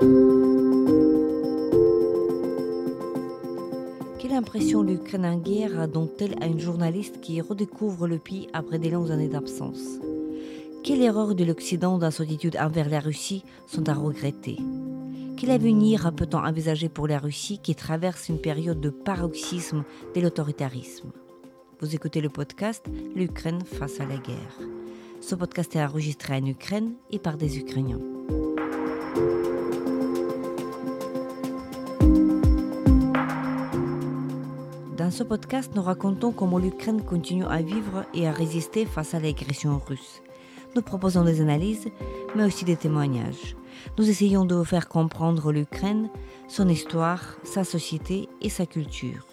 Quelle impression l'Ukraine en guerre donne-t-elle à une journaliste qui redécouvre le pays après des longues années d'absence? Quelle erreur de l'Occident dans son attitude envers la Russie sont à regretter? Quel avenir peut-on envisager pour la Russie qui traverse une période de paroxysme de l'autoritarisme? Vous écoutez le podcast L'Ukraine face à la guerre. Ce podcast est enregistré en Ukraine et par des Ukrainiens. Dans ce podcast, nous racontons comment l'Ukraine continue à vivre et à résister face à l'agression russe. Nous proposons des analyses, mais aussi des témoignages. Nous essayons de vous faire comprendre l'Ukraine, son histoire, sa société et sa culture.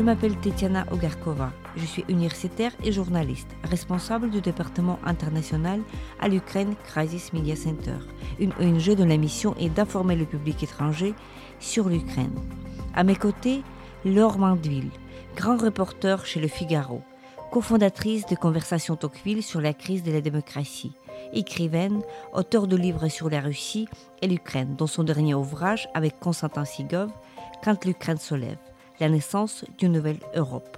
Je m'appelle Tetiana Ogarkova. Je suis universitaire et journaliste, responsable du département international à l'Ukraine Crisis Media Center, une ONG dont la mission est d'informer le public étranger sur l'Ukraine. À mes côtés, Laure Mandeville, grand reporter chez Le Figaro, cofondatrice de Conversations Tocqueville sur la crise de la démocratie, écrivaine, auteur de livres sur la Russie et l'Ukraine, dont son dernier ouvrage avec Konstantin Sigov, Quand l'Ukraine se lève, la naissance d'une nouvelle Europe.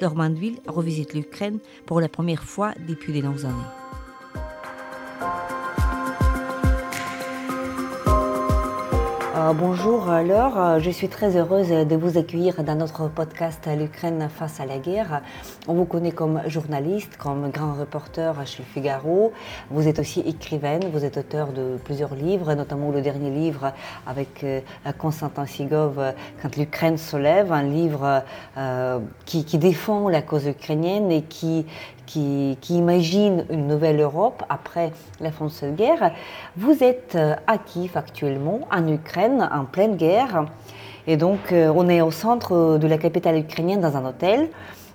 Laure Mandeville revisite l'Ukraine pour la première fois depuis de longues années. Euh, bonjour Laure, euh, je suis très heureuse de vous accueillir dans notre podcast L'Ukraine face à la guerre. On vous connaît comme journaliste, comme grand reporter chez Figaro. Vous êtes aussi écrivaine, vous êtes auteur de plusieurs livres, notamment le dernier livre avec euh, Konstantin Sigov, Quand l'Ukraine se lève, un livre qui, défend la cause ukrainienne et qui, qui, imagine une nouvelle Europe après la fin de guerre. Vous êtes euh, à Kiev actuellement, en Ukraine, en pleine guerre. Et donc, euh, on est au centre de la capitale ukrainienne dans un hôtel.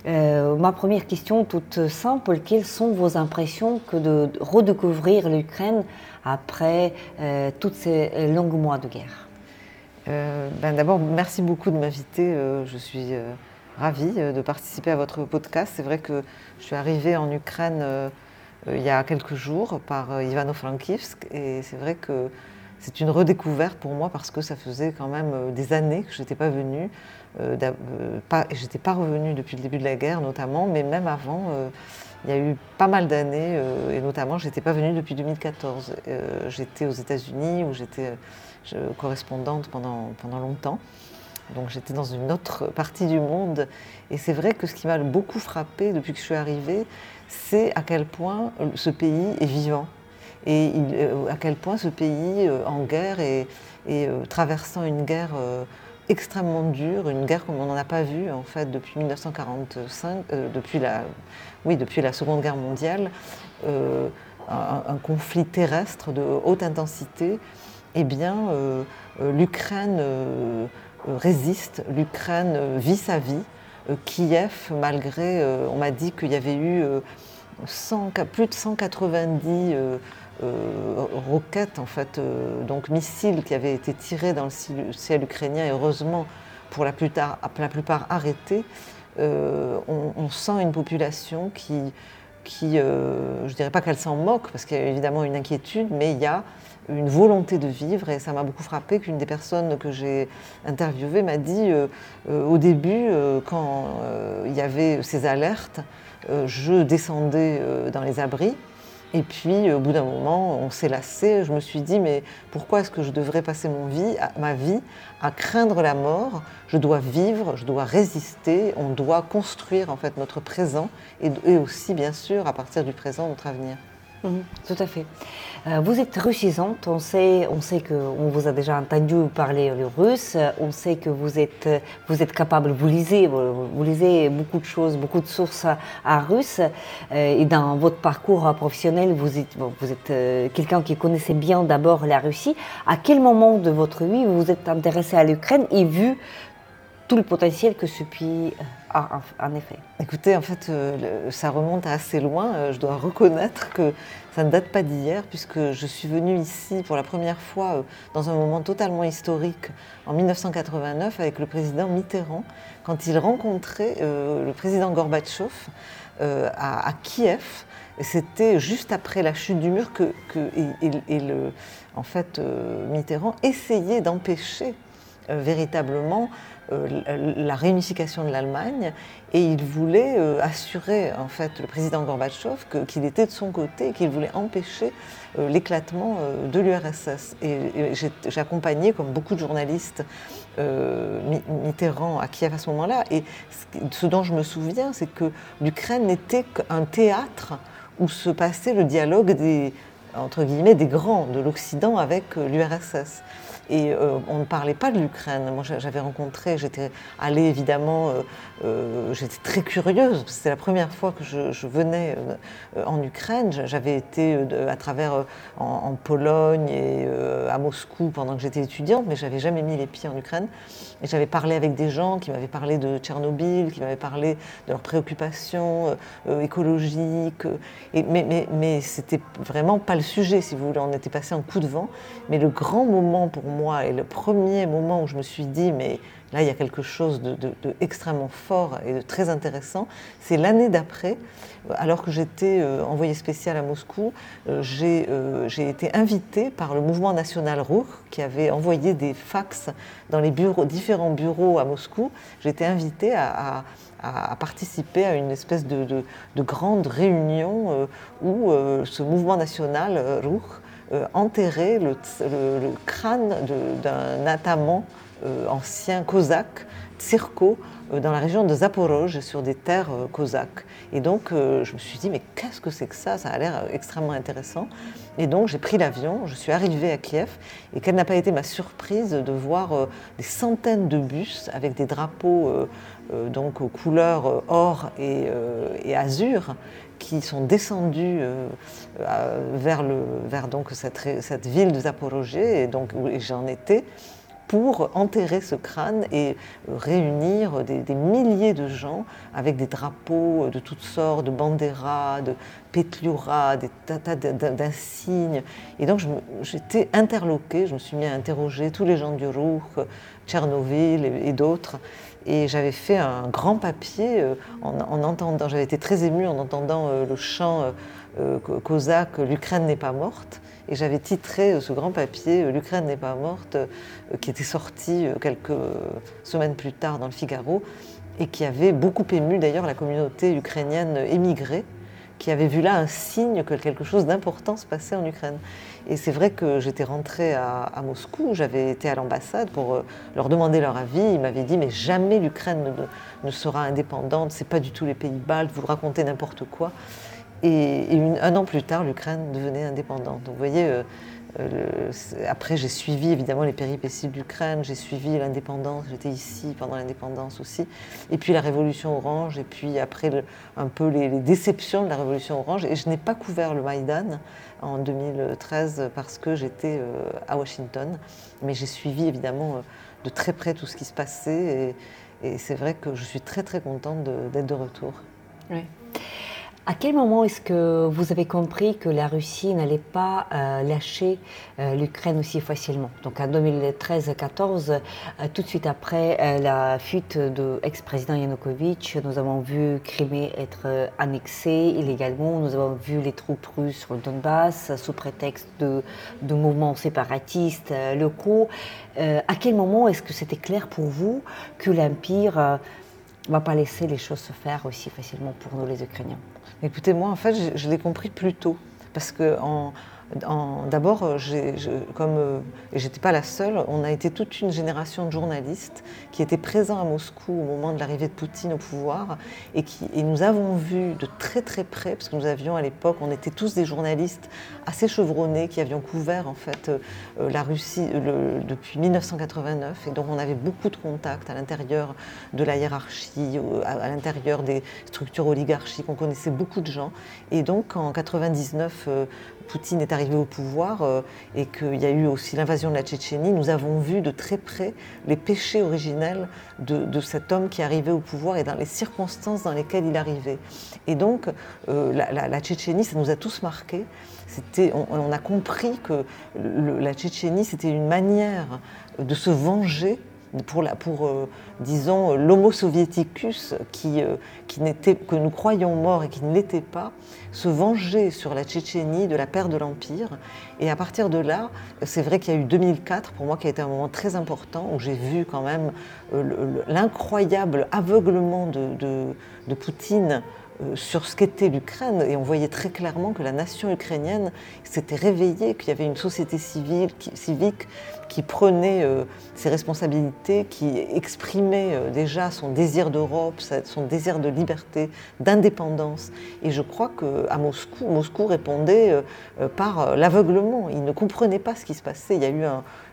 Euh, ma première question, toute simple, quelles sont vos impressions que de redécouvrir l'Ukraine après tous ces longs mois de guerre? Ben D'abord, merci beaucoup de m'inviter. je suis ravie euh, de participer à votre podcast. C'est vrai que je suis arrivée en Ukraine euh, euh, il y a quelques jours par Ivano-Frankivsk et c'est vrai que c'est une redécouverte pour moi parce que ça faisait quand même des années que je n'étais pas venue. Euh, pas, j'étais pas revenue depuis le début de la guerre notamment, mais même avant, il y a eu pas mal d'années et notamment j'étais pas venue depuis 2014. j'étais aux États-Unis où j'étais correspondante pendant, pendant longtemps. Donc j'étais dans une autre partie du monde. Et c'est vrai que ce qui m'a beaucoup frappé depuis que je suis arrivée, c'est à quel point ce pays est vivant. Et euh, à quel point ce pays euh, en guerre et, euh, traversant une guerre extrêmement dure, une guerre comme on n'en a pas vu en fait depuis 1945, depuis, la, oui, depuis la Seconde Guerre mondiale, un, conflit terrestre de haute intensité, eh bien l'Ukraine euh, résiste, l'Ukraine euh, vit sa vie. Euh, Kiev, malgré, on m'a dit qu'il y avait eu plus de 190 roquettes, en fait, donc missiles qui avaient été tirés dans le ciel ukrainien, et heureusement, pour la plupart, la plupart arrêtés. on, sent une population qui, qui je ne dirais pas qu'elle s'en moque, parce qu'il y a évidemment une inquiétude, mais il y a une volonté de vivre. Et ça m'a beaucoup frappé qu'une des personnes que j'ai interviewées m'a dit euh, euh, au début, euh, quand il y avait ces alertes, je descendais dans les abris. Et puis, au bout d'un moment, on s'est lassé. Je me suis dit, mais pourquoi est-ce que je devrais passer mon vie, ma vie à craindre la mort? Je dois vivre, je dois résister. On doit construire en fait notre présent et, et aussi, bien sûr, à partir du présent, notre avenir. Mhm, tout à fait. Euh, vous êtes russisante, on sait, on sait qu'on vous a déjà entendu parler le russe, on sait que vous êtes, vous êtes capable, vous lisez, vous, lisez beaucoup de choses, beaucoup de sources à, russe, euh, et dans votre parcours professionnel, vous êtes, vous êtes euh, quelqu'un qui connaissait bien d'abord la Russie. À quel moment de votre vie vous vous êtes intéressé à l'Ukraine et vu tout le potentiel que ce pays a en effet Écoutez, en fait, euh, ça remonte à assez loin. Euh, je dois reconnaître que ça ne date pas d'hier, puisque je suis venue ici pour la première fois euh, dans un moment totalement historique en 1989 avec le président Mitterrand, quand il rencontrait le président Gorbatchev à, Kiev. C'était juste après la chute du mur que, le, en fait, Mitterrand essayait d'empêcher véritablement la réunification de l'Allemagne et il voulait euh, assurer en fait le président Gorbatchev qu'il était de son côté et qu'il voulait empêcher euh, l'éclatement de l'URSS. Et, j'ai accompagné, comme beaucoup de journalistes, Mitterrand à Kiev à ce moment-là. Et ce dont je me souviens, c'est que l'Ukraine n'était qu'un théâtre où se passait le dialogue des, entre guillemets, des grands de l'Occident avec l'URSS. Et euh, on ne parlait pas de l'Ukraine. Moi, j'avais rencontré, j'étais allée évidemment, euh, euh, j'étais très curieuse. C'était la première fois que je, venais en Ukraine. J'avais été à travers en, Pologne et à Moscou pendant que j'étais étudiante, mais j'avais jamais mis les pieds en Ukraine. J'avais parlé avec des gens qui m'avaient parlé de Tchernobyl, qui m'avaient parlé de leurs préoccupations écologiques. Mais mais, mais c'était vraiment pas le sujet, si vous voulez. On était passé en coup de vent. Mais le grand moment pour moi. Et le premier moment où je me suis dit, mais là, il y a quelque chose de, fort et de très intéressant, c'est l'année d'après, alors que j'étais euh, envoyée spéciale à Moscou, euh, euh, j'ai été invitée par le mouvement national Ruch, qui avait envoyé des fax dans les différents bureaux à Moscou. J'ai été invitée à, participer à une espèce de, grande réunion où ce mouvement national euh, enterrer le, crâne d'un ataman euh, ancien cosaque, Tsirko, euh, dans la région de Zaporozh, sur des terres cosaques. Et donc, je me suis dit, mais qu'est-ce que c'est que ça? Ça a l'air extrêmement intéressant. Et donc, j'ai pris l'avion, je suis arrivée à Kiev, et quelle n'a pas été ma surprise de voir des centaines de bus avec des drapeaux donc aux couleurs or et, azur qui sont descendus euh, vers, le, vers donc cette, cette ville de Zaporozhye, et donc j'en étais, pour enterrer ce crâne et réunir des, milliers de gens avec des drapeaux de toutes sortes, de banderas, de petliura, des tas d'insignes. Et donc j'étais interloquée, je me suis mis à interroger tous les gens du Rouk, Tchernobyl et d'autres. Et j'avais fait un grand papier euh, en, entendant, j'avais été très émue en entendant euh, le chant euh, cosaque L'Ukraine n'est pas morte. Et j'avais titré ce grand papier L'Ukraine n'est pas morte, qui était sorti quelques semaines plus tard dans le Figaro, et qui avait beaucoup ému d'ailleurs la communauté ukrainienne émigrée qui avait vu là un signe que quelque chose d'important se passait en Ukraine. Et c'est vrai que j'étais rentrée à, Moscou, j'avais été à l'ambassade pour euh, leur demander leur avis. Ils m'avaient dit mais jamais l'Ukraine ne, sera indépendante, c'est pas du tout les pays baltes, vous racontez n'importe quoi. Et, un an plus tard, l'Ukraine devenait indépendante. Donc vous voyez, euh, euh, après, j'ai suivi évidemment les péripéties de l'Ukraine, j'ai suivi l'indépendance, j'étais ici pendant l'indépendance aussi, et puis la révolution orange, et puis après un peu les, déceptions de la révolution orange. Et je n'ai pas couvert le Maïdan en 2013 parce que j'étais euh, à Washington, mais j'ai suivi évidemment de très près tout ce qui se passait, et, et c'est vrai que je suis très très contente d'être de, retour. Oui. À quel moment est-ce que vous avez compris que la Russie n'allait pas euh, lâcher euh, l'Ukraine aussi facilement? Donc en 2013-14, euh, tout de suite après la fuite de ex-président Yanukovych, nous avons vu Crimée être annexée illégalement, nous avons vu les troupes russes sur le Donbass sous prétexte de mouvements séparatistes locaux. à quel moment est-ce que c'était clair pour vous que l'Empire ne va pas laisser les choses se faire aussi facilement pour nous les Ukrainiens Écoutez, moi, en fait, je, l'ai compris plus tôt. Parce que D'abord, euh, comme euh, j'étais pas la seule, on a été toute une génération de journalistes qui étaient présents à Moscou au moment de l'arrivée de Poutine au pouvoir et, qui, et nous avons vu de très très près, parce que nous avions à l'époque, on était tous des journalistes assez chevronnés qui avions couvert en fait euh, la Russie depuis 1989 et donc on avait beaucoup de contacts à l'intérieur de la hiérarchie, à, l'intérieur des structures oligarchiques, on connaissait beaucoup de gens. Et donc en 99 Poutine est arrivé au pouvoir et qu'il y a eu aussi l'invasion de la Tchétchénie, nous avons vu de très près les péchés originels de, cet homme qui arrivait au pouvoir et dans les circonstances dans lesquelles il arrivait. Et donc, la, Tchétchénie, ça nous a tous marqués. On, on, a compris que la Tchétchénie, c'était une manière de se venger pour, la, pour euh, disons, l'homo soviéticus qui, euh, qui que nous croyons mort et qui ne l'était pas, se venger sur la Tchétchénie de la perte de l'Empire. Et à partir de là, c'est vrai qu'il y a eu 2004, pour moi, qui a été un moment très important, où j'ai vu quand même euh, l'incroyable aveuglement de, de, Poutine sur ce qu'était l'Ukraine et on voyait très clairement que la nation ukrainienne s'était réveillée, qu'il y avait une société civile, civique qui prenait euh, ses responsabilités, qui exprimait euh, déjà son désir d'Europe, son désir de liberté, d'indépendance. Et je crois qu'à Moscou, Moscou répondait par l'aveuglement. Il ne comprenait pas ce qui se passait. Il y a eu,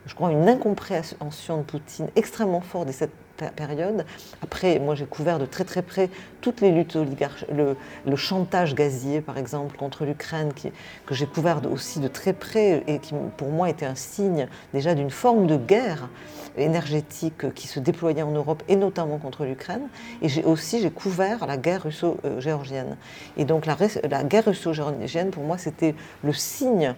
je crois, une incompréhension de Poutine extrêmement forte de cette période. Après, moi j'ai couvert de très très près toutes les luttes oligarchiques, le, chantage gazier par exemple contre l'Ukraine, que j'ai couvert aussi de très près et qui pour moi était un signe déjà d'une forme de guerre énergétique qui se déployait en Europe et notamment contre l'Ukraine. Et j'ai aussi j'ai couvert la guerre russo-géorgienne. Et donc la, la guerre russo-géorgienne pour moi c'était le signe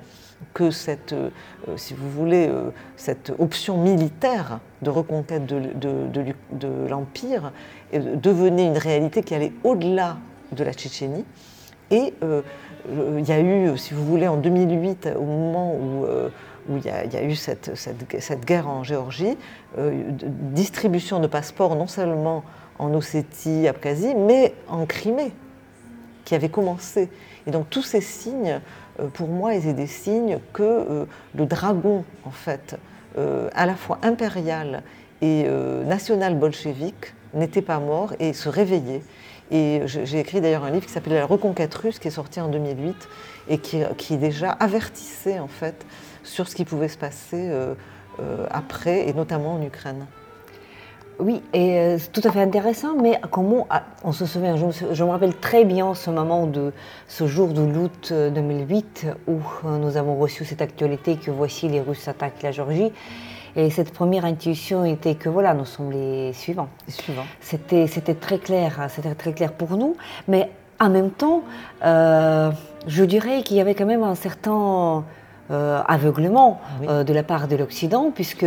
que cette, euh, si vous voulez, euh, cette option militaire de reconquête de, de, l'Empire euh, devenait une réalité qui allait au-delà de la Tchétchénie. Et il y a eu, si vous voulez, en 2008, au moment où, il, y a, eu cette, guerre en Géorgie, distribution de passeports non seulement en Ossétie, Abkhazie, mais en Crimée, qui avait commencé. Et donc tous ces signes euh, pour moi, étaient des signes que euh, le dragon, en fait, euh, à la fois impérial et national bolchevique, n'était pas mort et se réveillait. Et j'ai écrit d'ailleurs un livre qui s'appelait La Reconquête russe, qui est sorti en 2008 et qui déjà avertissait en fait sur ce qui pouvait se passer après, et notamment en Ukraine. Oui, et euh, c'est tout à fait intéressant, mais comment ah, on se souvient, je me, rappelle très bien ce moment de ce jour de août 2008 où euh, nous avons reçu cette actualité que voici les Russes attaquent la Géorgie. Et cette première intuition était que voilà, nous sommes les suivants. C'était, c'était très clair, c'était très clair pour nous, mais en même temps, euh, je dirais qu'il y avait quand même un certain euh, aveuglement euh, de la part de l'Occident, puisque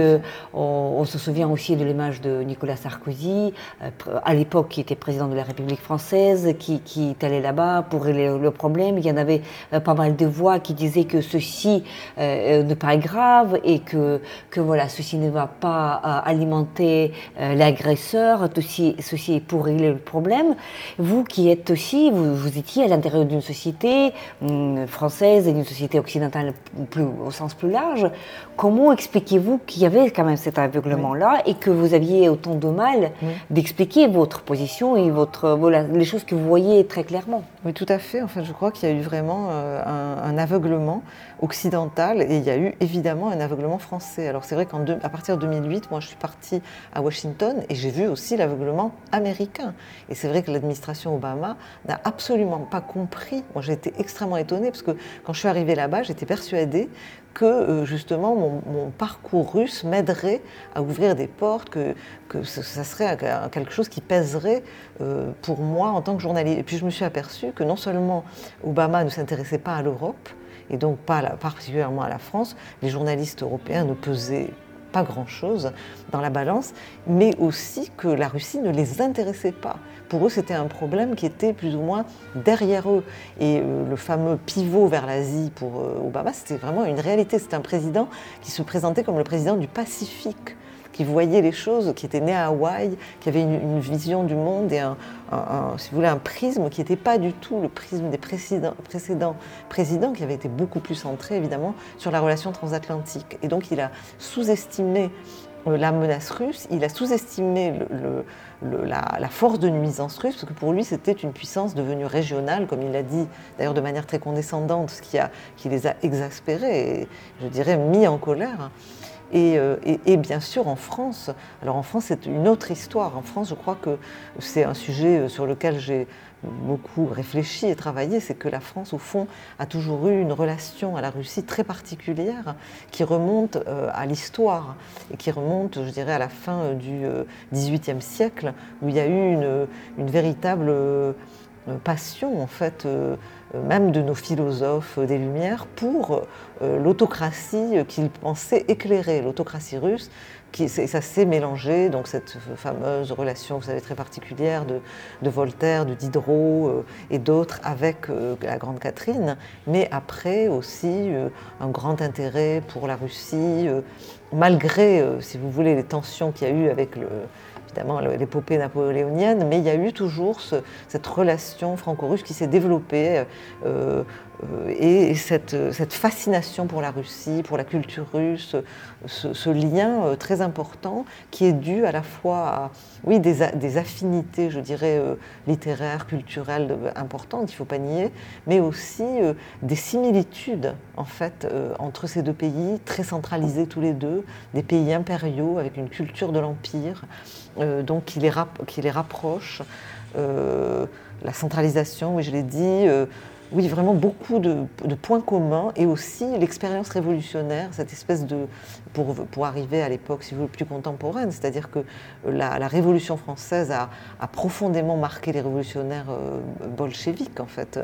on, se souvient aussi de l'image de Nicolas Sarkozy, euh, à l'époque qui était président de la République française, qui, qui est allé là-bas pour régler le problème. Il y en avait pas mal de voix qui disaient que ceci ne pas grave et que, que voilà, ceci ne va pas alimenter l'agresseur, ceci, ceci est pour régler le problème. Vous qui êtes aussi, vous, vous étiez à l'intérieur d'une société hum, française et d'une société occidentale au sens plus large, comment expliquez-vous qu'il y avait quand même cet aveuglement-là et que vous aviez autant de mal d'expliquer votre position et votre, voilà, les choses que vous voyez très clairement? Oui, tout à fait. Enfin, je crois qu'il y a eu vraiment euh, un, aveuglement occidental et il y a eu évidemment un aveuglement français. Alors c'est vrai qu'à partir de 2008, moi je suis partie à Washington et j'ai vu aussi l'aveuglement américain. Et c'est vrai que l'administration Obama n'a absolument pas compris. Moi j'ai été extrêmement étonnée parce que quand je suis arrivée là-bas, j'étais persuadée que euh, justement mon, parcours russe m'aiderait à ouvrir des portes, que, que ça serait quelque chose qui pèserait euh, pour moi en tant que journaliste. Et puis je me suis aperçue que non seulement Obama ne s'intéressait pas à l'Europe, et donc pas particulièrement à la France, les journalistes européens ne pesaient pas grand-chose dans la balance, mais aussi que la Russie ne les intéressait pas. Pour eux, c'était un problème qui était plus ou moins derrière eux. Et euh, le fameux pivot vers l'Asie pour euh, Obama, c'était vraiment une réalité. C'était un président qui se présentait comme le président du Pacifique qui voyait les choses, qui était né à Hawaï, qui avait une, vision du monde et un, si vous voulez, un prisme qui n'était pas du tout le prisme des précédents, présidents, qui avait été beaucoup plus centré évidemment sur la relation transatlantique. Et donc il a sous-estimé euh, la menace russe, il a sous-estimé la, force de nuisance russe, parce que pour lui c'était une puissance devenue régionale, comme il l'a dit d'ailleurs de manière très condescendante, ce qui, a, qui les a exaspérés et je dirais mis en colère. Et, et, bien sûr en France, alors en France c'est une autre histoire. En France je crois que c'est un sujet sur lequel j'ai beaucoup réfléchi et travaillé, c'est que la France, au fond, a toujours eu une relation à la Russie très particulière qui remonte euh, à l'histoire et qui remonte, je dirais, à la fin euh, du XVIIIe euh, siècle, où il y a eu une véritable passion, en fait, même de nos philosophes des Lumières, pour l'autocratie qu'ils pensaient éclairer, l'autocratie russe, ça s'est mélangé, donc cette fameuse relation, vous savez, très particulière de, Voltaire, de Diderot euh, et d'autres avec euh, la Grande Catherine, mais après aussi euh, un grand intérêt pour la Russie, malgré, si vous voulez, les tensions qu'il y a eu avec le, évidemment l'épopée napoléonienne, mais il y a eu toujours cette relation franco-russe qui s'est développée euh, euh, et cette, fascination pour la Russie, pour la culture russe, ce, lien euh, très important qui est dû à la fois à oui, des, des affinités, je dirais, littéraires, culturelles importantes, il ne faut pas nier, mais aussi des similitudes en fait entre ces deux pays, très centralisés tous les deux, des pays impériaux avec une culture de l'Empire. Euh, donc qui les, les rapproche. Euh, la centralisation, oui, je l'ai dit. Euh, oui, vraiment beaucoup de, points communs et aussi l'expérience révolutionnaire, cette espèce de. pour, arriver à l'époque, si vous voulez, plus contemporaine, c'est-à-dire que la, Révolution française a, profondément marqué les révolutionnaires bolcheviques, en fait.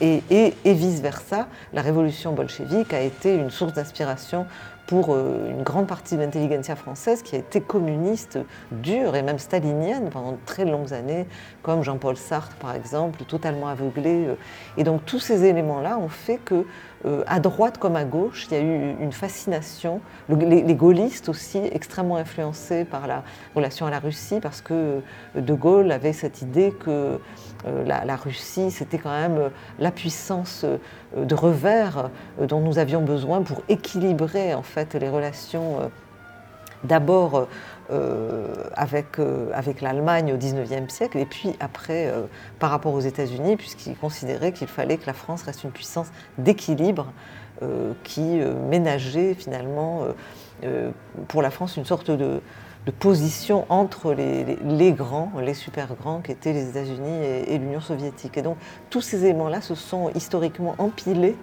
Et, et, et vice-versa, la révolution bolchevique a été une source d'inspiration pour euh, une grande partie de l'intelligentsia française qui a été communiste dure et même stalinienne pendant de très longues années, comme Jean-Paul Sartre par exemple, totalement aveuglé. Euh. Et donc tous ces éléments-là ont fait que euh, à droite comme à gauche, il y a eu une fascination. Les, gaullistes aussi, extrêmement influencés par la relation à la Russie, parce que De Gaulle avait cette idée que euh, la, Russie, c'était quand même euh, la puissance de revers dont nous avions besoin pour équilibrer en fait les relations d'abord avec, avec l'Allemagne au XIXe siècle, et puis après par rapport aux États-Unis, puisqu'il considérait qu'il fallait que la France reste une puissance d'équilibre qui ménageait finalement pour la France une sorte de, position entre les, grands, les super grands qui étaient les États-Unis et, l'Union soviétique. Et donc tous ces éléments-là se sont historiquement empilés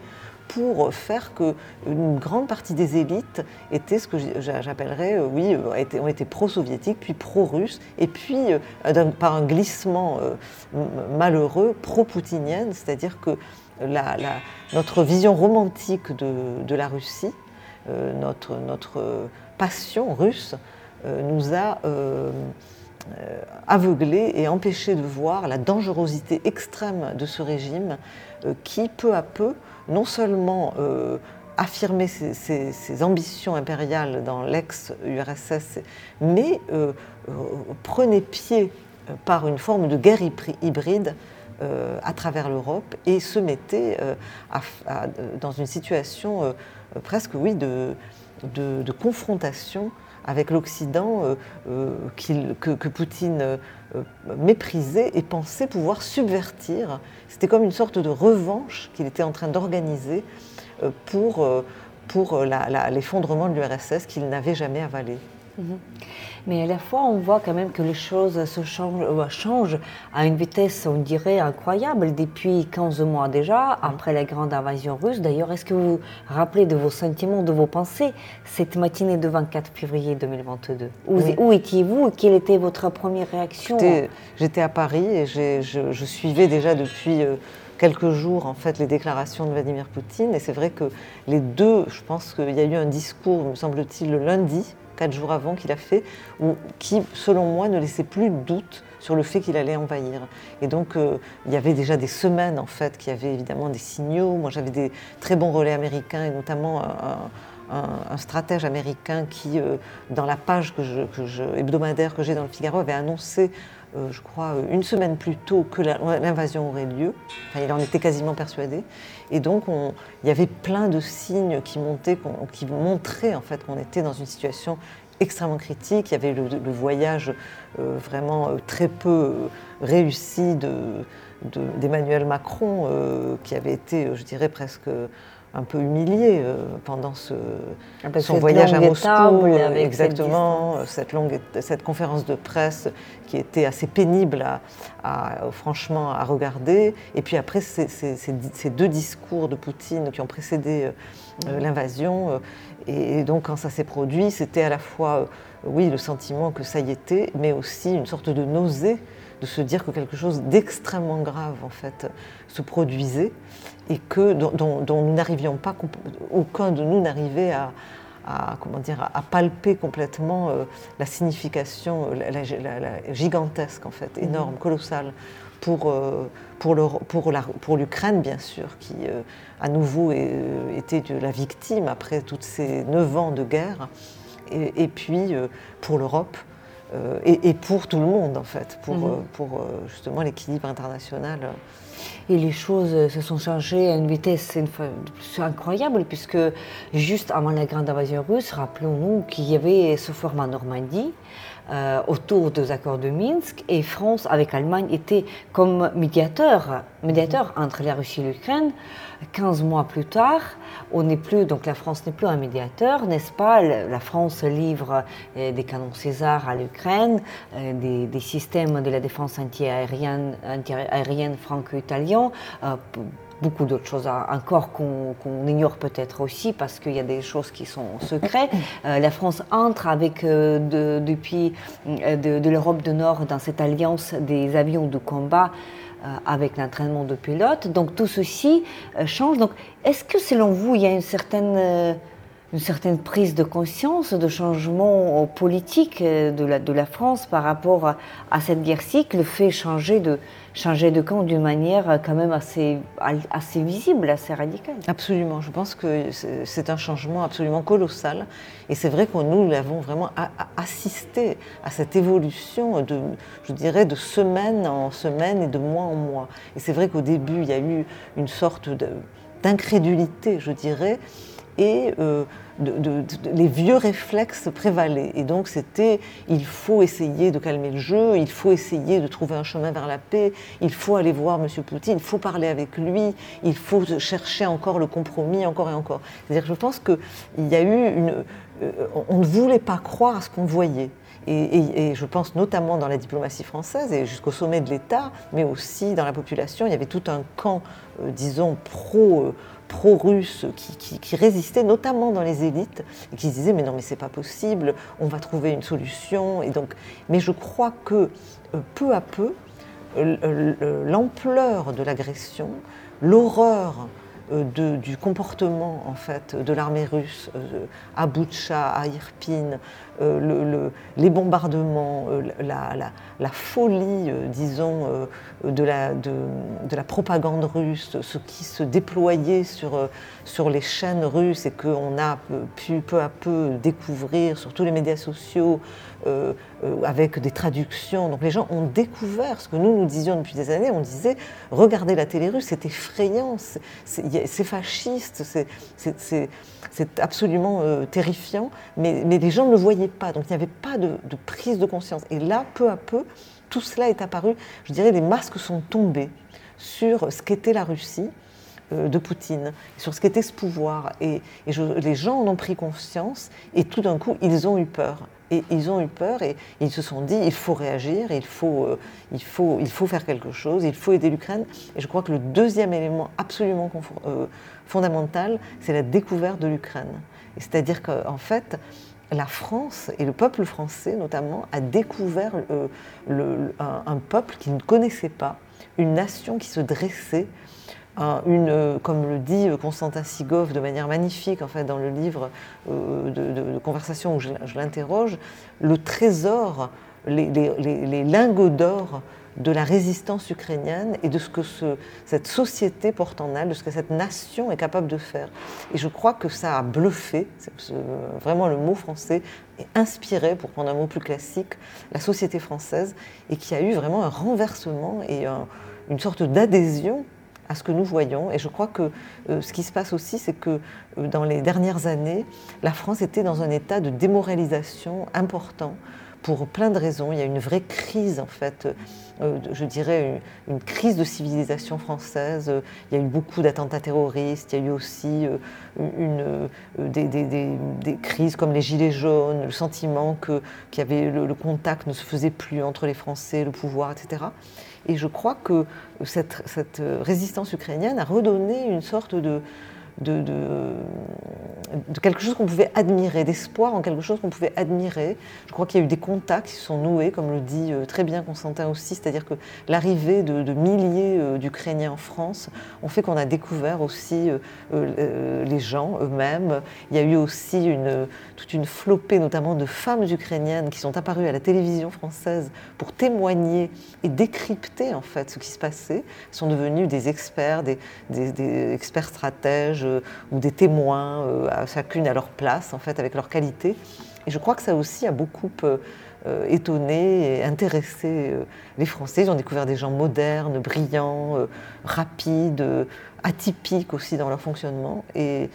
pour faire qu'une grande partie des élites étaient ce que j'appellerais, euh, oui, euh, ont été pro-soviétiques, puis pro-russes, et puis euh, par un glissement malheureux, pro-poutinienne, c'est-à-dire que notre vision romantique de, la Russie, notre, notre passion russe, nous a aveuglés et empêchés de voir la dangerosité extrême de ce régime qui, peu à peu, non seulement affirmait ses, ambitions impériales dans l'ex-URSS, mais prenait pied par une forme de guerre hybride à travers l'Europe et se mettait dans une situation presque, oui, de confrontation avec l'Occident euh, euh, que, Poutine euh, méprisait et pensait pouvoir subvertir. C'était comme une sorte de revanche qu'il était en train d'organiser pour, pour l'effondrement de l'URSS qu'il n'avait jamais avalé. Mhm. Mais à la fois, on voit quand même que les choses se changent, euh, changent à une vitesse, on dirait, incroyable depuis 15 mois déjà, après la grande invasion russe. D'ailleurs, est-ce que vous vous rappelez de vos sentiments, de vos pensées, cette matinée de 24 février 2022 Où, étiez-vous Quelle était votre première réaction? J'étais à Paris et je, suivais déjà depuis... Euh, quelques jours en fait les déclarations de Vladimir Poutine et c'est vrai que les deux, je pense qu'il y a eu un discours, me semble-t-il, le lundi quatre jours avant qu'il a fait, ou qui, selon moi, ne laissait plus de doute sur le fait qu'il allait envahir. Et donc, euh, il y avait déjà des semaines, en fait, qui avaient évidemment des signaux. Moi, j'avais des très bons relais américains, et notamment un, stratège américain qui, euh, dans la page que je, hebdomadaire que j'ai dans le Figaro, avait annoncé je crois, une semaine plus tôt que l'invasion aurait lieu. il en était quasiment persuadé. Et donc, il y avait plein de signes qui, montaient, qui montraient en fait qu'on était dans une situation extrêmement critique. Il y avait le, voyage euh, vraiment euh, très peu réussi d'Emmanuel Macron, qui avait été, je dirais, presque un peu humilié pendant ce, son voyage à Moscou. exactement, cette, longue, cette conférence de presse qui était assez pénible à, franchement à regarder. Et puis après, ces, ces, deux discours de Poutine qui ont précédé l'invasion. Et, donc quand ça s'est produit, c'était à la fois, oui, le sentiment que ça y était, mais aussi une sorte de nausée de se dire que quelque chose d'extrêmement grave en fait se produisait et que dont, nous n'arrivions pas, aucun de nous n'arrivait à, comment dire, à palper complètement euh, la signification la, gigantesque en fait, énorme, mhm. colossale pour, euh, pour, pour, pour l'Ukraine bien sûr, qui euh, à nouveau était la victime après toutes ces neuf ans de guerre, et puis pour l'Europe euh, et, pour tout le monde en fait, pour, mhm. euh, pour euh, justement l'équilibre international. Et les choses se sont changées à une vitesse incroyable, puisque juste avant la grande invasion russe, rappelons-nous qu'il y avait ce format Normandie, euh, autour des accords de Minsk et France avec l'Allemagne était comme médiateur, médiateur entre la Russie et l'Ukraine. 15 mois plus tard, on n'est plus, donc la France n'est plus un médiateur, n'est-ce pas? La France livre euh, des canons César à l'Ukraine, euh, des, systèmes de la défense anti-aérienne anti franco-italien beaucoup d'autres choses encore qu'on ignore peut-être aussi parce qu'il y a des choses qui sont secrètes. Euh, la France entre avec, euh, depuis euh, de, l'Europe du Nord dans cette alliance des avions de combat avec l'entraînement de pilotes. Donc tout ceci change. Donc est-ce que selon vous, il y a une certaine une certaine prise de conscience de changement politique de la, de la France par rapport à, cette guerre-ci fait changer de, changer de camp d'une manière quand même assez, assez visible, assez radicale. Absolument, je pense que c'est un changement absolument colossal. Et c'est vrai que nous l'avons vraiment assisté à cette évolution de, je dirais, de semaine en semaine et de mois en mois. Et c'est vrai qu'au début, il y a eu une sorte d'incrédulité, je dirais, et euh, les vieux réflexes prévalaient. Et donc c'était, il faut essayer de calmer le jeu, il faut essayer de trouver un chemin vers la paix, il faut aller voir M. Poutine, il faut parler avec lui, il faut chercher encore le compromis, encore et encore. C'est-à-dire que je pense qu'il y a eu une... Euh, on ne voulait pas croire à ce qu'on voyait. Et, je pense notamment dans la diplomatie française et jusqu'au sommet de l'État, mais aussi dans la population, il y avait tout un camp, euh, disons, pro pro-russes qui, résistaient, notamment dans les élites, et qui disaient mais non mais c'est pas possible, on va trouver une solution. Et donc, mais je crois que euh, peu à peu, l'ampleur de l'agression, l'horreur euh, du comportement en fait de l'armée russe euh, à Boutcha, à Irpin, le, les bombardements, la, folie, disons, de la, de, la, propagande russe, ce qui se déployait sur, sur les chaînes russes et qu'on a pu peu à peu découvrir sur tous les médias sociaux euh, euh, avec des traductions. Donc les gens ont découvert ce que nous nous disions depuis des années. On disait, regardez la télé russe, c'est effrayant, c'est fasciste, c'est absolument euh, terrifiant, mais, les gens ne le voyaient pas. Donc il n'y avait pas de, prise de conscience. Et là, peu à peu, tout cela est apparu, je dirais, les masques sont tombés sur ce qu'était la Russie de Poutine, sur ce qu'était ce pouvoir. Et, les gens en ont pris conscience et tout d'un coup, ils ont eu peur. Et ils ont eu peur et ils se sont dit il faut réagir, il faut, euh, il faut, il faut faire quelque chose, il faut aider l'Ukraine. Et je crois que le deuxième élément absolument euh, fondamental, c'est la découverte de l'Ukraine. C'est-à-dire qu'en fait, la France et le peuple français notamment a découvert un, peuple qui ne connaissait pas, une nation qui se dressait une, comme le dit Constantin Sigov de manière magnifique en fait, dans le livre euh, de, conversation où je, l'interroge, le trésor, les, lingots d'or de la résistance ukrainienne et de ce que cette société porte en elle, de ce que cette nation est capable de faire. Et je crois que ça a bluffé, c'est vraiment le mot français, et inspiré, pour prendre un mot plus classique, la société française, et qui a eu vraiment un renversement et une sorte d'adhésion à ce que nous voyons. Et je crois que euh, ce qui se passe aussi, c'est que euh, dans les dernières années, la France était dans un état de démoralisation important pour plein de raisons. Il y a une vraie crise, en fait, euh, je dirais une, crise de civilisation française. Il y a eu beaucoup d'attentats terroristes, il y a eu aussi des, crises comme les Gilets jaunes, le sentiment que, avait le, contact ne se faisait plus entre les Français, le pouvoir, etc. Et je crois que cette, cette résistance ukrainienne a redonné une sorte de, de, quelque chose qu'on pouvait admirer, d'espoir en quelque chose qu'on pouvait admirer. Je crois qu'il y a eu des contacts qui se sont noués, comme le dit euh, très bien Constantin aussi, c'est-à-dire que l'arrivée de, milliers euh, d'Ukrainiens en France ont fait qu'on a découvert aussi euh, les gens eux-mêmes. Il y a eu aussi toute une flopée, notamment de femmes ukrainiennes qui sont apparues à la télévision française pour témoigner et décrypter en fait ce qui se passait. Elles sont devenues des experts, des experts stratèges ou des témoins, euh, à chacune à leur place, en fait, avec leur qualité. Et je crois que ça aussi a beaucoup euh, étonné et intéressé euh, les Français. Ils ont découvert des gens modernes, brillants, rapides, atypiques aussi dans leur fonctionnement. Et,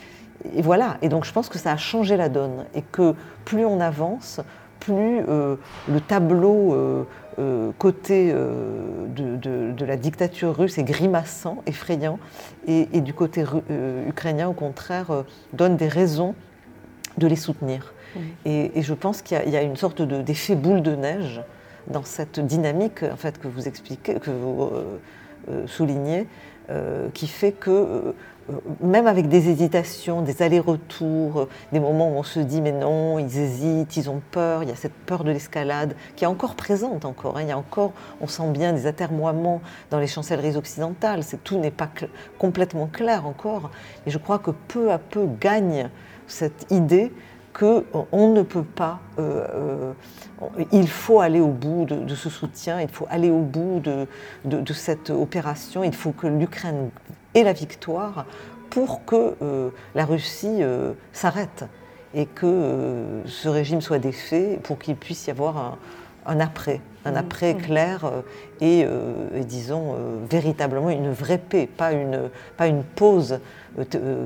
voilà. Et donc je pense que ça a changé la donne. Et que plus on avance, plus le tableau euh, côté euh, de, la dictature russe est grimaçant, effrayant, et, du côté euh, ukrainien, au contraire, donne des raisons de les soutenir. Et, je pense qu'il y, a une sorte d'effet boule de neige dans cette dynamique en fait, que vous expliquez, que vous soulignez, qui fait que euh, même avec des hésitations, des allers-retours, euh, des moments où on se dit mais non, ils hésitent, ils ont peur, il y a cette peur de l'escalade qui est encore présente encore. Hein. il y a encore, on sent bien des atermoiements dans les chancelleries occidentales. tout n'est pas complètement clair encore. Et je crois que peu à peu gagne cette idée qu'on ne peut pas, euh, il faut aller au bout de, ce soutien, il faut aller au bout de cette opération, il faut que l'Ukraine et la victoire pour que euh, la Russie euh, s'arrête et que euh, ce régime soit défait pour qu'il puisse y avoir un, après, un mmh. après mmh. clair et, disons véritablement une vraie paix, pas une, pas une pause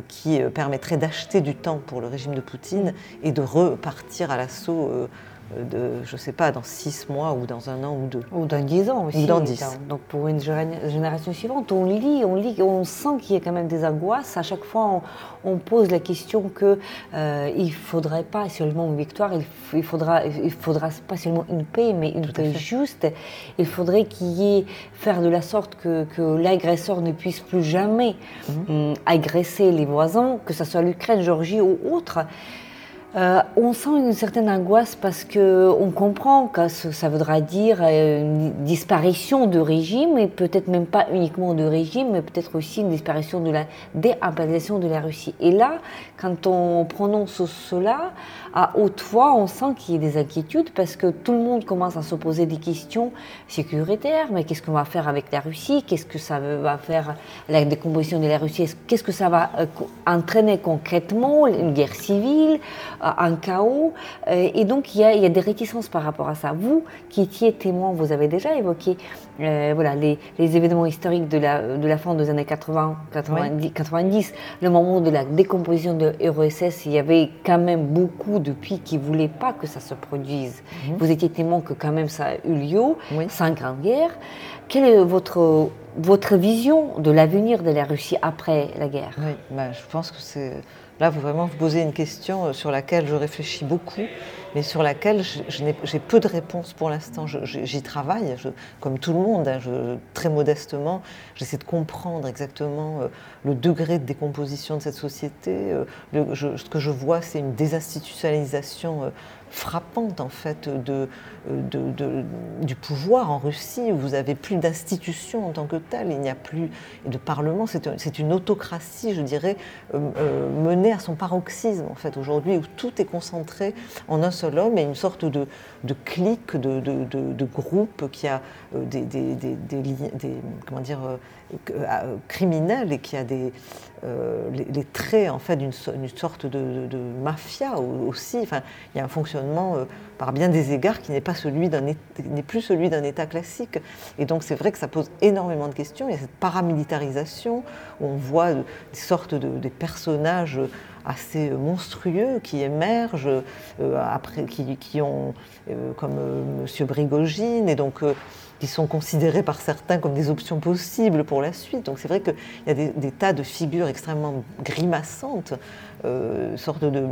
qui permettrait d'acheter du temps pour le régime de Poutine mmh. et de repartir à l'assaut de, je ne sais pas, dans six mois ou dans un an ou deux. Ou dans dix ans aussi. Ou dans dix. Donc pour une génération suivante, on lit, on lit, on sent qu'il y a quand même des angoisses. À chaque fois, on, pose la question que euh, il faudrait pas seulement une victoire, il, il, faudra, il faudra pas seulement une paix, mais une paix juste. Il faudrait qu'il y ait faire de la sorte que, que l'agresseur ne puisse plus jamais mhm. hum, agresser les voisins, que ce soit l'Ukraine, Géorgie ou autre. Euh, on sent une certaine angoisse parce qu'on comprend que ça voudra dire euh, une disparition de régime, et peut-être même pas uniquement de régime, mais peut-être aussi une disparition de la déimpérialisation de la Russie. Et là, quand on prononce cela, à haute voix, on sent qu'il y a des inquiétudes parce que tout le monde commence à se poser des questions sécuritaires. Mais qu'est-ce qu'on va faire avec la Russie? Qu'est-ce que ça va faire la décomposition de la Russie? Qu'est-ce que ça va euh, entraîner concrètement? Une guerre civile euh, Un chaos. Euh, Et donc, il y, a, des réticences par rapport à ça. Vous, qui étiez témoin, vous avez déjà évoqué voilà, les, événements historiques de la, de la fin des années 80, 90, 90, le moment de la décomposition de RESS, il y avait quand même beaucoup depuis qui ne voulaient pas que ça se produise. Mhm. Vous étiez témoin que quand même ça a eu lieu, sans grande guerre. Quelle est votre, votre vision de l'avenir de la Russie après la guerre? Oui, ben, Je pense que c'est... Là, vous vraiment vous posez une question euh, sur laquelle je réfléchis beaucoup mais sur laquelle j'ai peu de réponses pour l'instant. J'y travaille, comme tout le monde, hein, très modestement. J'essaie de comprendre exactement euh, le degré de décomposition de cette société. Euh, ce que je vois, c'est une désinstitutionnalisation frappante en fait de, du pouvoir en Russie. Vous n'avez plus d'institutions en tant que il n'y a plus de parlement. C'est une autocratie, je dirais, menée à son paroxysme en fait aujourd'hui, où tout est concentré en un seul homme et une sorte de, clique, de, groupe qui a euh, des, des, des, des comment dire, euh, euh, criminels et qui a des, les, traits en d'une sorte de, mafia aussi. Enfin, il y a un fonctionnement par bien des égards qui n'est pas celui d'un n'est plus celui d'un État classique. Et donc c'est vrai que ça pose énormément de questions. Il y a cette paramilitarisation où on voit des sortes de des personnages assez monstrueux qui émergent, après, qui, qui ont, comme M. Brigogine, et donc qui sont considérés par certains comme des options possibles pour la suite. Donc c'est vrai qu'il y a des, tas de figures extrêmement grimaçantes, euh, sortes de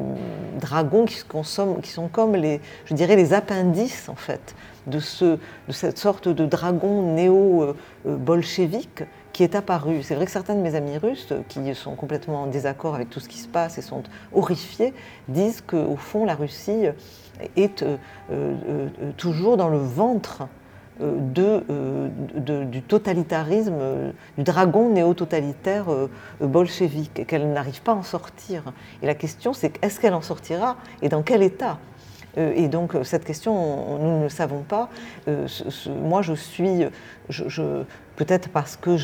dragons qui, consomment, qui sont comme les, je dirais, les appendices en fait de, ce, de cette sorte de dragon néo-bolchevique qui est apparu. C'est vrai que certains de mes amis russes, qui sont complètement en désaccord avec tout ce qui se passe et sont horrifiés, disent qu'au fond, la Russie est euh, euh, toujours dans le ventre euh, euh, du totalitarisme, euh, du dragon néo-totalitaire bolchevique, qu'elle n'arrive pas à en sortir. Et la question, c'est est-ce qu'elle en sortira et dans quel état? Et donc cette question, nous ne savons pas. moi, je suis, peut-être parce que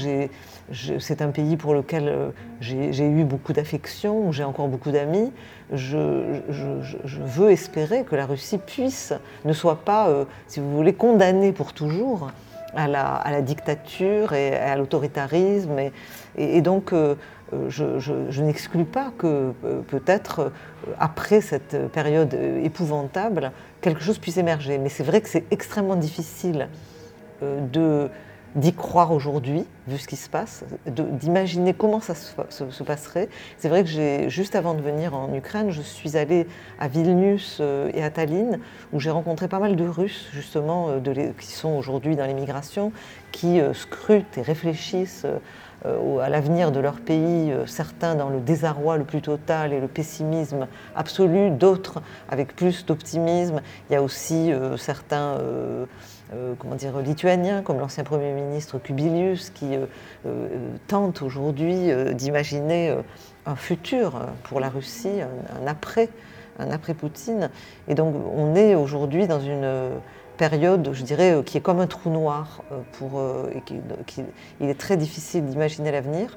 c'est un pays pour lequel euh, j'ai eu beaucoup d'affection, où j'ai encore beaucoup d'amis, je, veux espérer que la Russie puisse, ne soit pas, euh, si vous voulez, condamnée pour toujours à la, dictature et à l'autoritarisme. Et, donc, euh, je, n'exclus pas que peut-être, après cette période épouvantable, quelque chose puisse émerger. Mais c'est vrai que c'est extrêmement difficile d'y croire aujourd'hui, vu ce qui se passe, d'imaginer comment ça se, passerait. C'est vrai que juste avant de venir en Ukraine, je suis allée à Vilnius euh, et à Tallinn, où j'ai rencontré pas mal de Russes, justement, euh, qui sont aujourd'hui dans l'immigration, qui euh, scrutent et réfléchissent à l'avenir de leur pays, certains dans le désarroi le plus total et le pessimisme absolu, d'autres avec plus d'optimisme. Il y a aussi certains euh, comment dire, lituaniens, comme l'ancien Premier ministre Kubilius, qui euh, euh, tente aujourd'hui d'imaginer un futur pour la Russie, un, après, un après Poutine. Et donc on est aujourd'hui dans une période, je dirais, qui est comme un trou noir pour, il est très difficile d'imaginer l'avenir.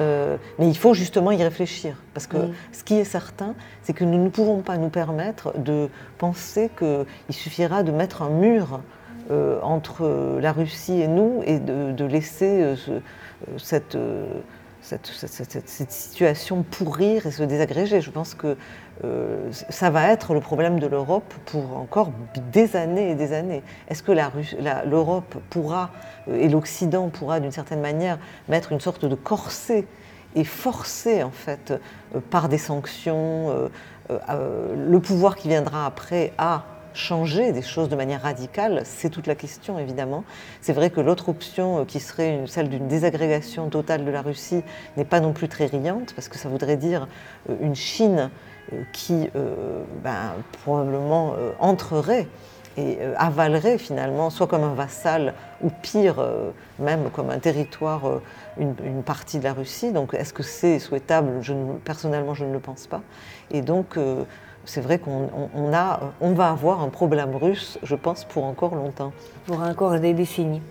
Euh, mais il faut justement y réfléchir. Parce que ce qui est certain, c'est que nous ne pouvons pas nous permettre de penser qu'il suffira de mettre un mur euh, entre la Russie et nous et de, laisser euh, cette, cette, situation pourrir et se désagréger. Je pense que euh, ça va être le problème de l'Europe pour encore des années et des années. Est-ce que l'Europe pourra, euh, et l'Occident pourra d'une certaine manière mettre une sorte de corset et forcer en fait euh, par des sanctions le pouvoir qui viendra après à changer des choses de manière radicale, c'est toute la question évidemment. C'est vrai que l'autre option qui serait celle d'une désagrégation totale de la Russie n'est pas non plus très riante parce que ça voudrait dire une Chine euh, qui euh, ben, probablement euh, entrerait et avalerait finalement, soit comme un vassal, ou pire, même comme un territoire, une, partie de la Russie. Donc est-ce que c'est souhaitable? Personnellement, je ne le pense pas. Et donc c'est vrai qu'on on va avoir un problème russe, je pense, pour encore longtemps. Pour encore des décennies.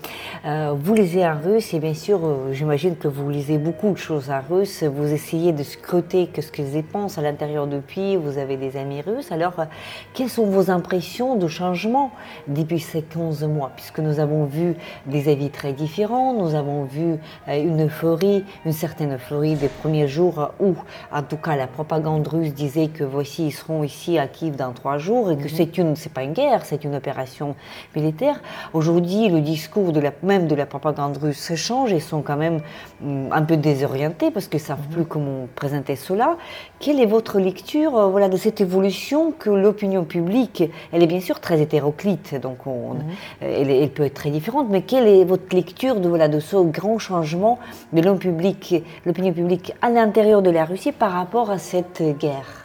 Euh, vous lisez en russe et bien sûr, euh, j'imagine que vous lisez beaucoup de choses en russe. Vous essayez de scruter ce qu'ils pensent à l'intérieur depuis. Vous avez des amis russes. Alors, euh, quelles sont vos impressions de changement depuis ces 15 mois? Puisque nous avons vu des avis très différents, nous avons vu une euphorie, une certaine euphorie des premiers jours où, en tout cas, la propagande russe disait que voici, ils seront ici à Kiev dans trois jours et que mhm. c'est une, c'est pas une guerre, c'est une opération militaire. Aujourd'hui, le discours de la, même de la propagande russe change et sont quand même mm, un peu désorientés parce qu'ils savent mhm. plus comment présenter cela. Quelle est votre lecture, euh, voilà, de cette évolution que l'opinion publique, elle est bien sûr très hétéroclite, donc on, mhm. elle, elle, peut être très différente, mais quelle est votre lecture de voilà de ce grand changement de l'opinion publique, à l'intérieur de la Russie par rapport à cette guerre?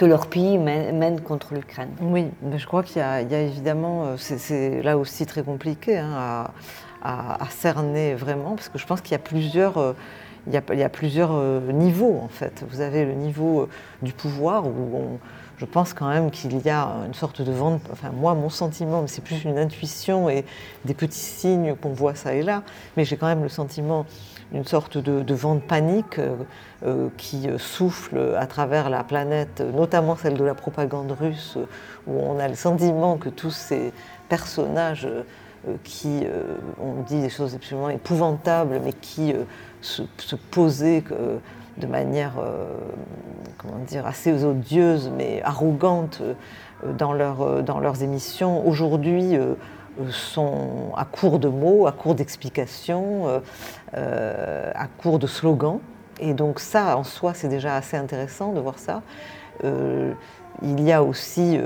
que leur pays mène, contre l'Ukraine? Oui, mais je crois qu'il y, a évidemment, euh, c'est là aussi très compliqué hein, à, cerner vraiment, parce que je pense qu'il y a plusieurs, euh, il y a, plusieurs euh, niveaux en fait. Vous avez le niveau du pouvoir où je pense quand même qu'il y a une sorte de vente, enfin moi mon sentiment, c'est plus une intuition et des petits signes qu'on voit ça et là, mais j'ai quand même le sentiment d'une sorte de, vent de panique euh, euh, qui souffle à travers la planète, notamment celle de la propagande russe, où on a le sentiment que tous ces personnages euh, qui ont dit des choses absolument épouvantables, mais qui se, posaient de manière, comment dire, assez odieuse mais arrogante dans, dans leurs émissions, aujourd'hui sont à court de mots, à court d'explications, à court de slogans. Et donc ça, en soi, c'est déjà assez intéressant de voir ça. Il y a aussi,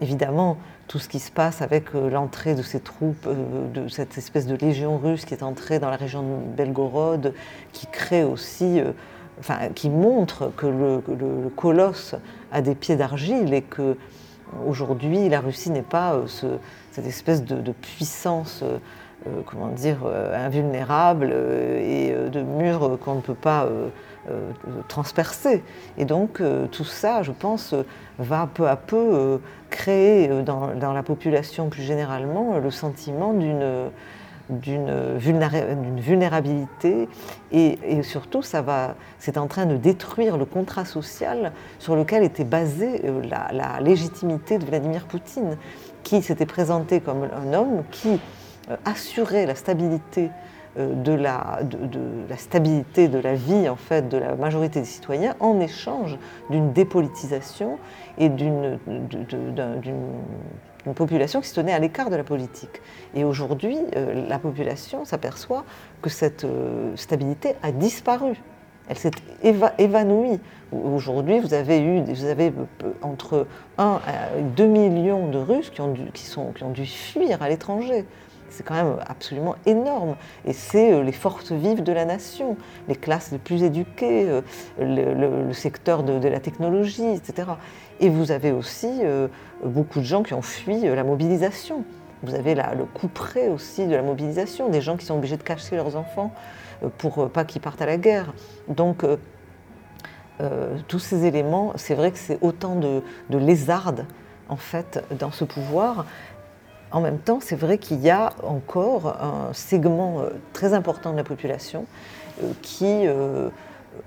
évidemment, tout ce qui se passe avec euh, l'entrée de ces troupes, euh, de cette espèce de légion russe qui est entrée dans la région de Belgorod, qui crée aussi, euh, enfin, qui montre que le, colosse a des pieds d'argile et que aujourd'hui la Russie n'est pas cette espèce de, puissance. Comment dire, invulnérable et de murs qu'on ne peut pas transpercer. Et donc tout ça, je pense, va peu à peu créer euh, dans, la population plus généralement le sentiment d'une vulnérabilité et, surtout ça va c'est en train de détruire le contrat social sur lequel était basée euh, la, légitimité de Vladimir Poutine qui s'était présenté comme un homme qui euh, assurait la stabilité de la, de, la, stabilité de la vie en fait de la majorité des citoyens en échange d'une dépolitisation et d'une population qui se tenait à l'écart de la politique. Et aujourd'hui, euh, la population s'aperçoit que cette euh, stabilité a disparu. Elle s'est évanouie. Aujourd'hui, vous avez eu, vous avez euh, entre 1 et 2 millions de Russes qui ont dû, qui sont, qui ont dû fuir à l'étranger. C'est quand même absolument énorme. Et c'est les forces vives de la nation, les classes les plus éduquées, le, secteur de, la technologie, etc. Et vous avez aussi euh, beaucoup de gens qui ont fui euh, la mobilisation. Vous avez le coup près aussi de la mobilisation, des gens qui sont obligés de cacher leurs enfants euh, pour pas qu'ils partent à la guerre. Donc, tous ces éléments, c'est vrai que c'est autant de, de lézardes, en fait, dans ce pouvoir. En même temps, c'est vrai qu'il y a encore un segment très important de la population qui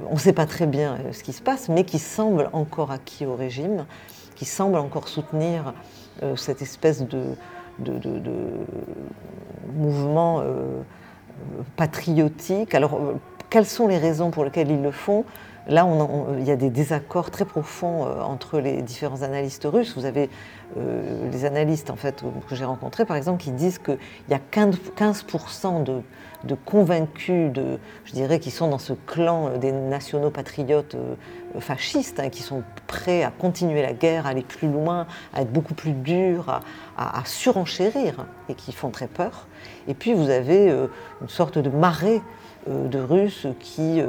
on ne sait pas très bien euh, ce qui se passe, mais qui semble encore acquis au régime, qui semble encore soutenir euh, cette espèce de, mouvement euh, patriotique. Alors, quelles sont les raisons pour lesquelles ils le font? Là, il y a des désaccords très profonds entre les différents analystes russes. Vous avez les analystes en fait, que j'ai rencontrés, par exemple, qui disent qu'il y a 15% de de convaincus, de, je dirais, qui sont dans ce clan des nationaux patriotes euh, fascistes, hein, qui sont prêts à continuer la guerre, à aller plus loin, à être beaucoup plus durs, à, surenchérir, et qui font très peur. Et puis vous avez euh, une sorte de marée euh, de Russes qui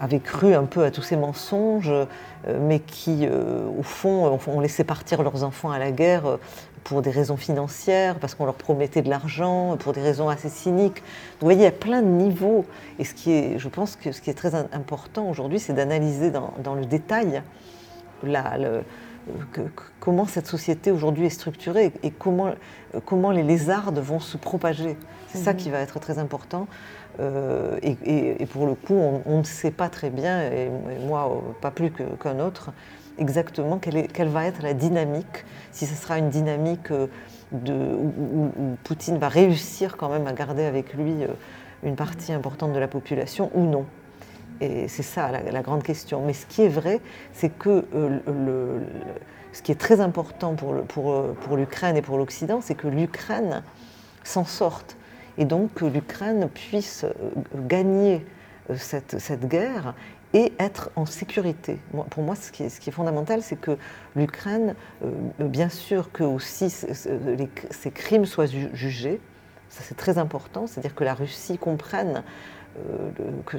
avaient cru un peu à tous ces mensonges, mais qui, au fond, ont laissé partir leurs enfants à la guerre pour des raisons financières, parce qu'on leur promettait de l'argent, pour des raisons assez cyniques. vous voyez, il y a plein de niveaux. Et ce qui est, je pense que ce qui est très important aujourd'hui, c'est d'analyser dans, le détail la, le, comment cette société aujourd'hui est structurée et comment, comment les lézardes vont se propager. C'est ça mhm. qui va être très important. Euh, et, pour le coup, on, ne sait pas très bien, et, moi pas plus qu'un autre, exactement quelle, va être la dynamique, si ce sera une dynamique euh, où, Poutine va réussir quand même à garder avec lui euh, une partie importante de la population ou non. Et c'est ça la, grande question. Mais ce qui est vrai, c'est que euh, ce qui est très important pour, pour, pour l'Ukraine et pour l'Occident, c'est que l'Ukraine s'en sorte. Et donc que l'Ukraine puisse gagner cette, cette guerre et être en sécurité. pour moi, ce qui est, fondamental, c'est que l'Ukraine, euh, bien sûr que aussi ces crimes soient jugés, ça c'est très important, c'est-à-dire que la Russie comprenne euh, que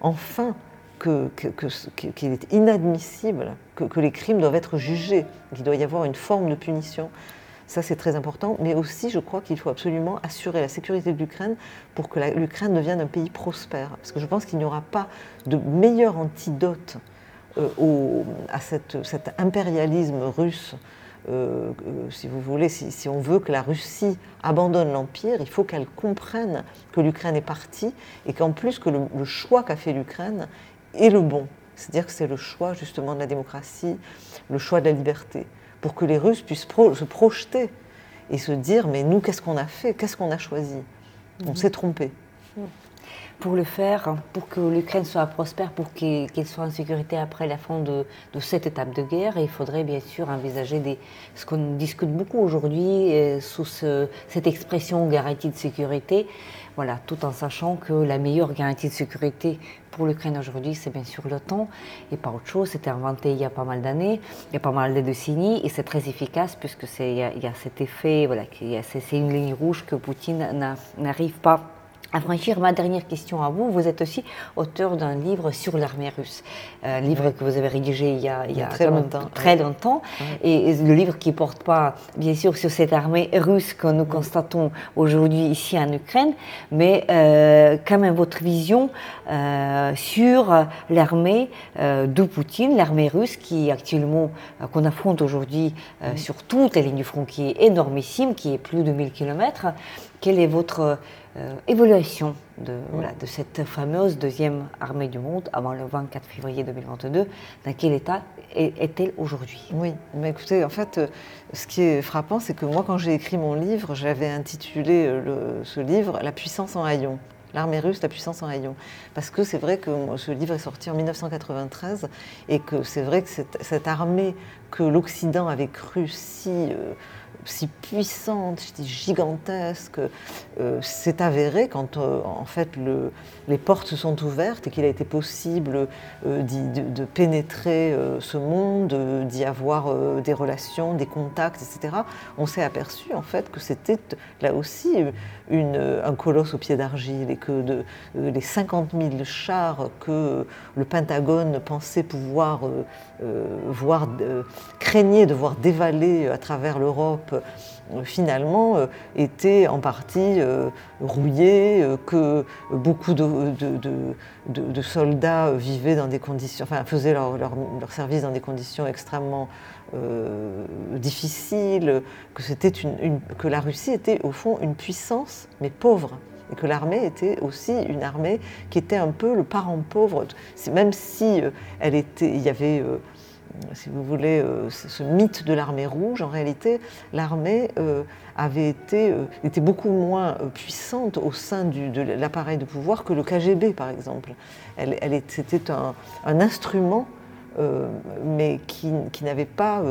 enfin qu'il est inadmissible que, les crimes doivent être jugés, qu'il doit y avoir une forme de punition. Ça, c'est très important. Mais aussi, je crois qu'il faut absolument assurer la sécurité de l'Ukraine pour que l'Ukraine devienne un pays prospère. Parce que je pense qu'il n'y aura pas de meilleur antidote euh, à cet impérialisme russe. Euh, euh, si vous voulez, si, on veut que la Russie abandonne l'Empire, il faut qu'elle comprenne que l'Ukraine est partie et qu'en plus que le choix qu'a fait l'Ukraine est le bon. C'est-à-dire que c'est le choix justement de la démocratie, le choix de la liberté pour que les Russes puissent se projeter et se dire mais nous qu'est-ce qu'on a fait, qu'est-ce qu'on a choisi? On s'est trompé. pour le faire, pour que l'Ukraine soit prospère, pour qu'elle soit en sécurité après la fin de, cette étape de guerre, il faudrait bien sûr envisager des, ce qu'on discute beaucoup aujourd'hui euh, sous cette expression garantie de sécurité, voilà, tout en sachant que la meilleure garantie de sécurité pour l'Ukraine aujourd'hui, c'est bien sûr l'OTAN et pas autre chose. C'était inventé il y a pas mal d'années, il y a pas mal de décennies et c'est très efficace puisque il y, a cet effet, voilà, c'est une ligne rouge que Poutine n'arrive pas à franchir ma dernière question à vous, vous êtes aussi auteur d'un livre sur l'armée russe, un livre que vous avez rédigé il y a, très longtemps. Très longtemps. Et, le livre qui porte pas, bien sûr, sur cette armée russe que nous constatons aujourd'hui ici en Ukraine, mais euh, quand même votre vision euh, sur l'armée euh, de Poutine, l'armée russe qui actuellement, qu'on affronte aujourd'hui sur toute la ligne du front, qui est énormissime, qui est plus de 1000 km. Quelle est votre euh, évolution de, de, cette fameuse deuxième armée du monde avant le 24 février 2022 Dans quel état est-elle aujourd'hui? Oui, mais écoutez, en fait, euh, ce qui est frappant, c'est que moi, quand j'ai écrit mon livre, j'avais intitulé euh, ce livre La puissance en haillons l'armée russe, la puissance en rayon. Parce que c'est vrai que ce livre est sorti en 1993 et que c'est vrai que cette, cette armée que l'Occident avait cru si si puissante, gigantesque, euh, s'est avéré quand euh, en fait le, les portes se sont ouvertes et qu'il a été possible euh, de, pénétrer ce monde, d'y avoir des relations, des contacts, etc. On s'est aperçu en fait que c'était là aussi un colosse au pied d'argile et que les 50 000 chars que le Pentagone pensait pouvoir voir, craignait de voir dévaler à travers l'Europe euh, finalement euh, étaient en partie euh, rouillés, que beaucoup de, soldats vivaient dans des conditions, enfin faisaient leur, service dans des conditions extrêmement difficiles, que, c'était une, que la Russie était au fond une puissance, mais pauvre et que l'armée était aussi une armée qui était un peu le parent pauvre, même si elle était, il y avait si vous voulez, euh, ce mythe de l'armée rouge, en réalité, l'armée euh, avait été, euh, était beaucoup moins puissante au sein de l'appareil de pouvoir que le KGB, par exemple. Elle, elle c'était un, instrument, mais qui, n'avait pas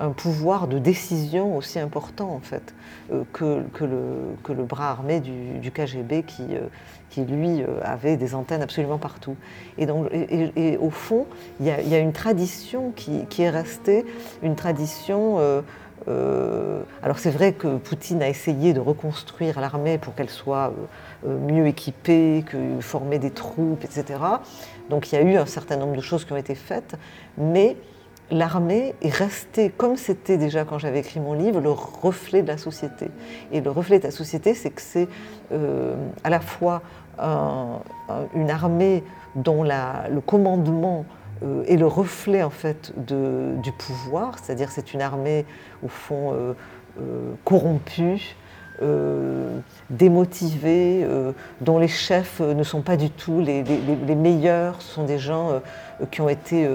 un pouvoir de décision aussi important, en fait, que, que, le, que, le, bras armé du, du KGB qui qui lui euh, avait des antennes absolument partout. Et, donc, et, au fond, il y, a, une tradition qui, est restée, une tradition... Euh, euh, alors c'est vrai que Poutine a essayé de reconstruire l'armée pour qu'elle soit mieux équipée, que former des troupes, etc. Donc il y a eu un certain nombre de choses qui ont été faites, mais l'armée est restée, comme c'était déjà quand j'avais écrit mon livre, le reflet de la société. Et le reflet de la société, c'est que c'est à la fois une armée dont le commandement euh, est le reflet en fait du pouvoir, c'est-à-dire c'est une armée au fond euh, euh, corrompue, démotivés, euh, dont les chefs ne sont pas du tout les, meilleurs, sont des gens qui ont été,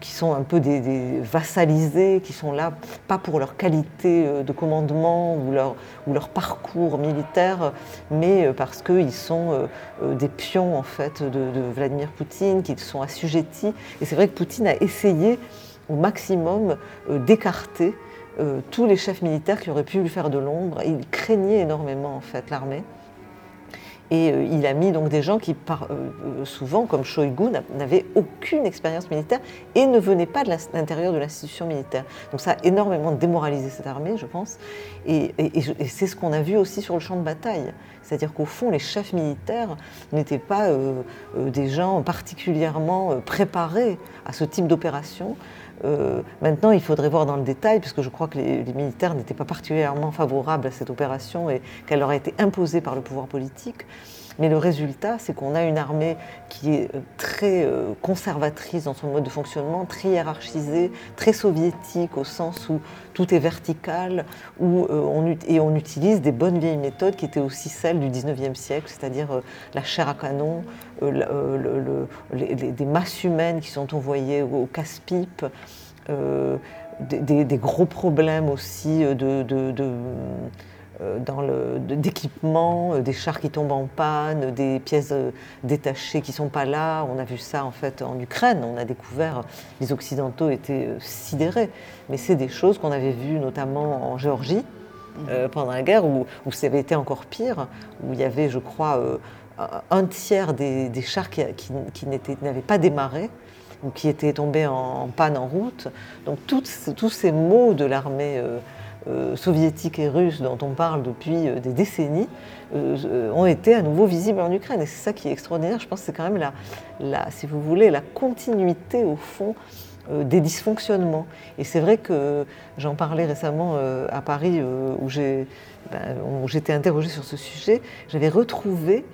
qui sont un peu des, vassalisés, qui sont là pas pour leur qualité de commandement ou leur, ou leur parcours militaire, mais parce qu'ils sont des pions en fait de, Vladimir Poutine, qu'ils sont assujettis. Et c'est vrai que Poutine a essayé au maximum d'écarter euh, tous les chefs militaires qui auraient pu lui faire de l'ombre. Il craignait énormément en fait l'armée. Et euh, il a mis donc des gens qui, euh, souvent, comme Shoigu, n'avaient aucune expérience militaire et ne venaient pas de l'intérieur de l'institution militaire. Donc ça a énormément démoralisé cette armée, je pense. Et, c'est ce qu'on a vu aussi sur le champ de bataille. C'est-à-dire qu'au fond, les chefs militaires n'étaient pas des gens particulièrement préparés à ce type d'opération. Euh, maintenant, il faudrait voir dans le détail, puisque je crois que les, militaires n'étaient pas particulièrement favorables à cette opération et qu'elle leur a été imposée par le pouvoir politique. Mais le résultat, c'est qu'on a une armée qui est euh, très euh, conservatrice dans son mode de fonctionnement, très hiérarchisée, très soviétique au sens où tout est vertical, où, on, et on utilise des bonnes vieilles méthodes qui étaient aussi celles du 19e siècle, c'est-à-dire la chair à canon, des masses humaines qui sont envoyées au casse-pipe, euh, des, gros problèmes aussi de, dans le, d'équipements, des chars qui tombent en panne, des pièces détachées qui ne sont pas là. On a vu ça en fait en Ukraine. On a découvert, les Occidentaux étaient sidérés. Mais c'est des choses qu'on avait vues notamment en Géorgie mhm. pendant la guerre, où, où, ça avait été encore pire, où il y avait, je crois, un tiers des, chars qui, n'avaient pas démarré ou qui étaient tombés en, panne en route. Donc tous ces mots de l'armée euh, euh, soviétique et russe dont on parle depuis euh, des décennies ont été à nouveau visibles en Ukraine. Et c'est ça qui est extraordinaire. Je pense que c'est quand même, la, si vous voulez, la continuité au fond des dysfonctionnements. Et c'est vrai que j'en parlais récemment à Paris où ben, j'étais interrogée sur ce sujet. J'avais retrouvé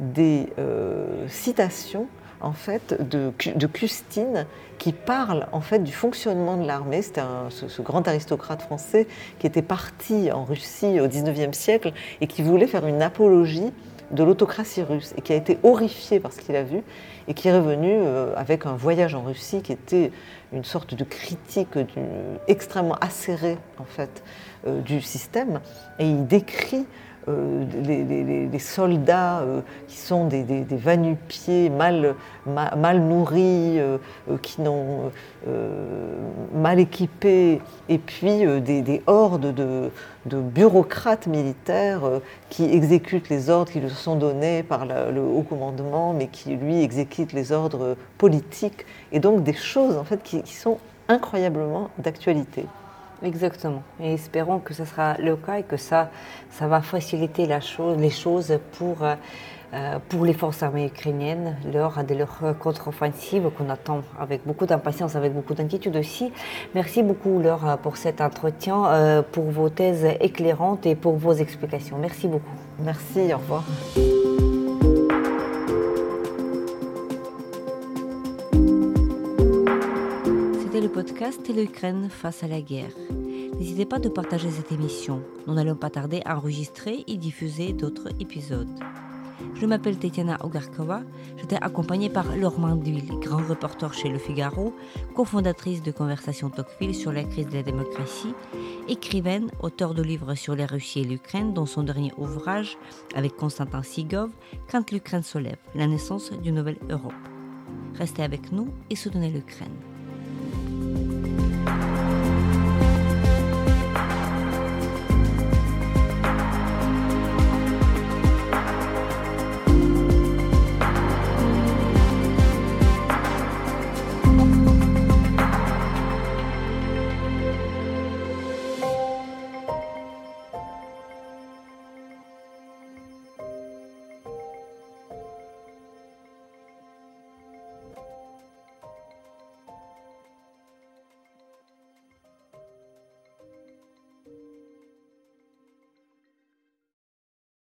des euh, citations en fait de, de, Custine qui parle en fait du fonctionnement de l'armée. C'était ce, grand aristocrate français qui était parti en Russie au XIXe siècle et qui voulait faire une apologie de l'autocratie russe et qui a été horrifié par ce qu'il a vu et qui est revenu euh, avec un voyage en Russie qui était une sorte de critique extrêmement acérée en fait euh, du système et il décrit euh, les, soldats euh, qui sont des, des, pieds mal, mal, nourris, euh, qui n'ont mal équipés, et puis des, hordes de, bureaucrates militaires qui exécutent les ordres qui leur sont donnés par le haut commandement, mais qui lui exécutent les ordres politiques, et donc des choses en fait qui sont incroyablement d'actualité. Exactement. Et espérons que ce sera le cas et que ça, ça va faciliter les choses pour, euh, pour les forces armées ukrainiennes lors de leur contre-offensive qu'on attend avec beaucoup d'impatience, avec beaucoup d'inquiétude aussi. Merci beaucoup Laure pour cet entretien, euh, pour vos thèses éclairantes et pour vos explications. Merci beaucoup. Merci, au revoir. Podcast l'Ukraine face à la guerre. N'hésitez pas de partager cette émission. Nous n'allons pas tarder à enregistrer et diffuser d'autres épisodes. Je m'appelle Tetiana Ogarkova. J'étais accompagnée par Laure Manduil, grand reporter chez Le Figaro, cofondatrice de Conversation Tocqueville sur la crise de la démocratie, écrivaine, auteur de livres sur la Russie et l'Ukraine, dont son dernier ouvrage, avec Konstantin Sigov, Quand l'Ukraine se lève, la naissance d'une nouvelle Europe. Restez avec nous et soutenez l'Ukraine. Thank you.